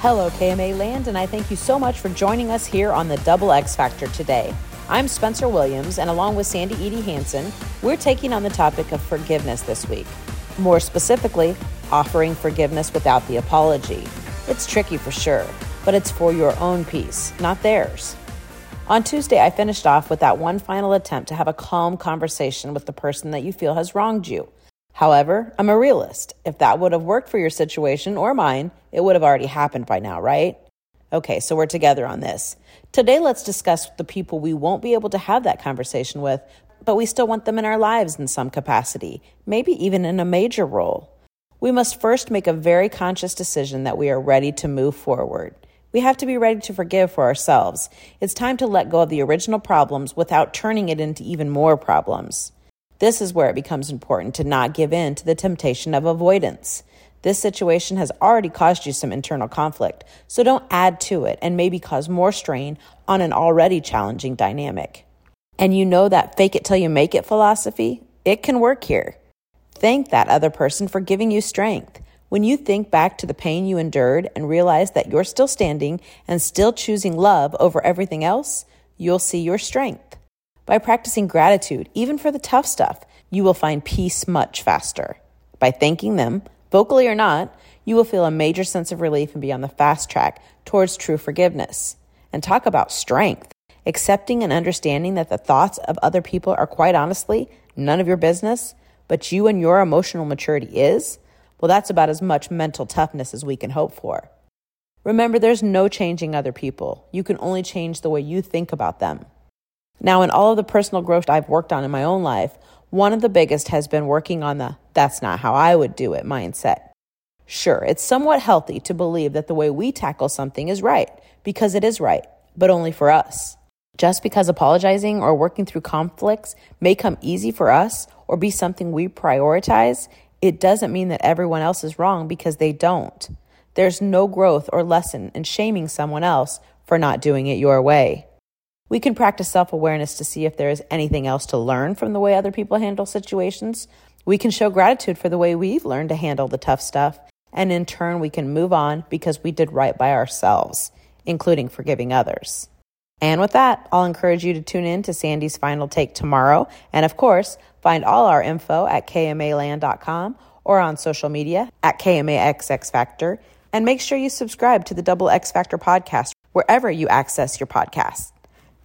Hello, KMA Land, and I thank you so much for joining us here on the Double X Factor today. I'm Spencer Williams, and along with Sandy Edie Hanson, we're taking on the topic of forgiveness this week. More specifically, offering forgiveness without the apology. It's tricky for sure, but it's for your own peace, not theirs. On Tuesday, I finished off with that one final attempt to have a calm conversation with the person that you feel has wronged you. However, I'm a realist. If that would have worked for your situation or mine, it would have already happened by now, right? Okay, so we're together on this. Today, let's discuss the people we won't be able to have that conversation with, but we still want them in our lives in some capacity, maybe even in a major role. We must first make a very conscious decision that we are ready to move forward. We have to be ready to forgive for ourselves. It's time to let go of the original problems without turning it into even more problems. This is where it becomes important to not give in to the temptation of avoidance. This situation has already caused you some internal conflict, so don't add to it and maybe cause more strain on an already challenging dynamic. And you know that fake it till you make it philosophy? It can work here. Thank that other person for giving you strength. When you think back to the pain you endured and realize that you're still standing and still choosing love over everything else, you'll see your strength. By practicing gratitude, even for the tough stuff, you will find peace much faster. By thanking them, vocally or not, you will feel a major sense of relief and be on the fast track towards true forgiveness. And talk about strength. Accepting and understanding that the thoughts of other people are quite honestly none of your business, but you and your emotional maturity is, well, that's about as much mental toughness as we can hope for. Remember, there's no changing other people. You can only change the way you think about them. Now, in all of the personal growth I've worked on in my own life, one of the biggest has been working on the that's not how I would do it mindset. Sure, it's somewhat healthy to believe that the way we tackle something is right, because it is right, but only for us. Just because apologizing or working through conflicts may come easy for us or be something we prioritize, it doesn't mean that everyone else is wrong because they don't. There's no growth or lesson in shaming someone else for not doing it your way. We can practice self awareness to see if there is anything else to learn from the way other people handle situations. We can show gratitude for the way we've learned to handle the tough stuff. And in turn, we can move on because we did right by ourselves, including forgiving others. And with that, I'll encourage you to tune in to Sandy's final take tomorrow. And of course, find all our info at kmaland.com or on social media at KMAXX Factor. And make sure you subscribe to the Double X Factor podcast wherever you access your podcasts.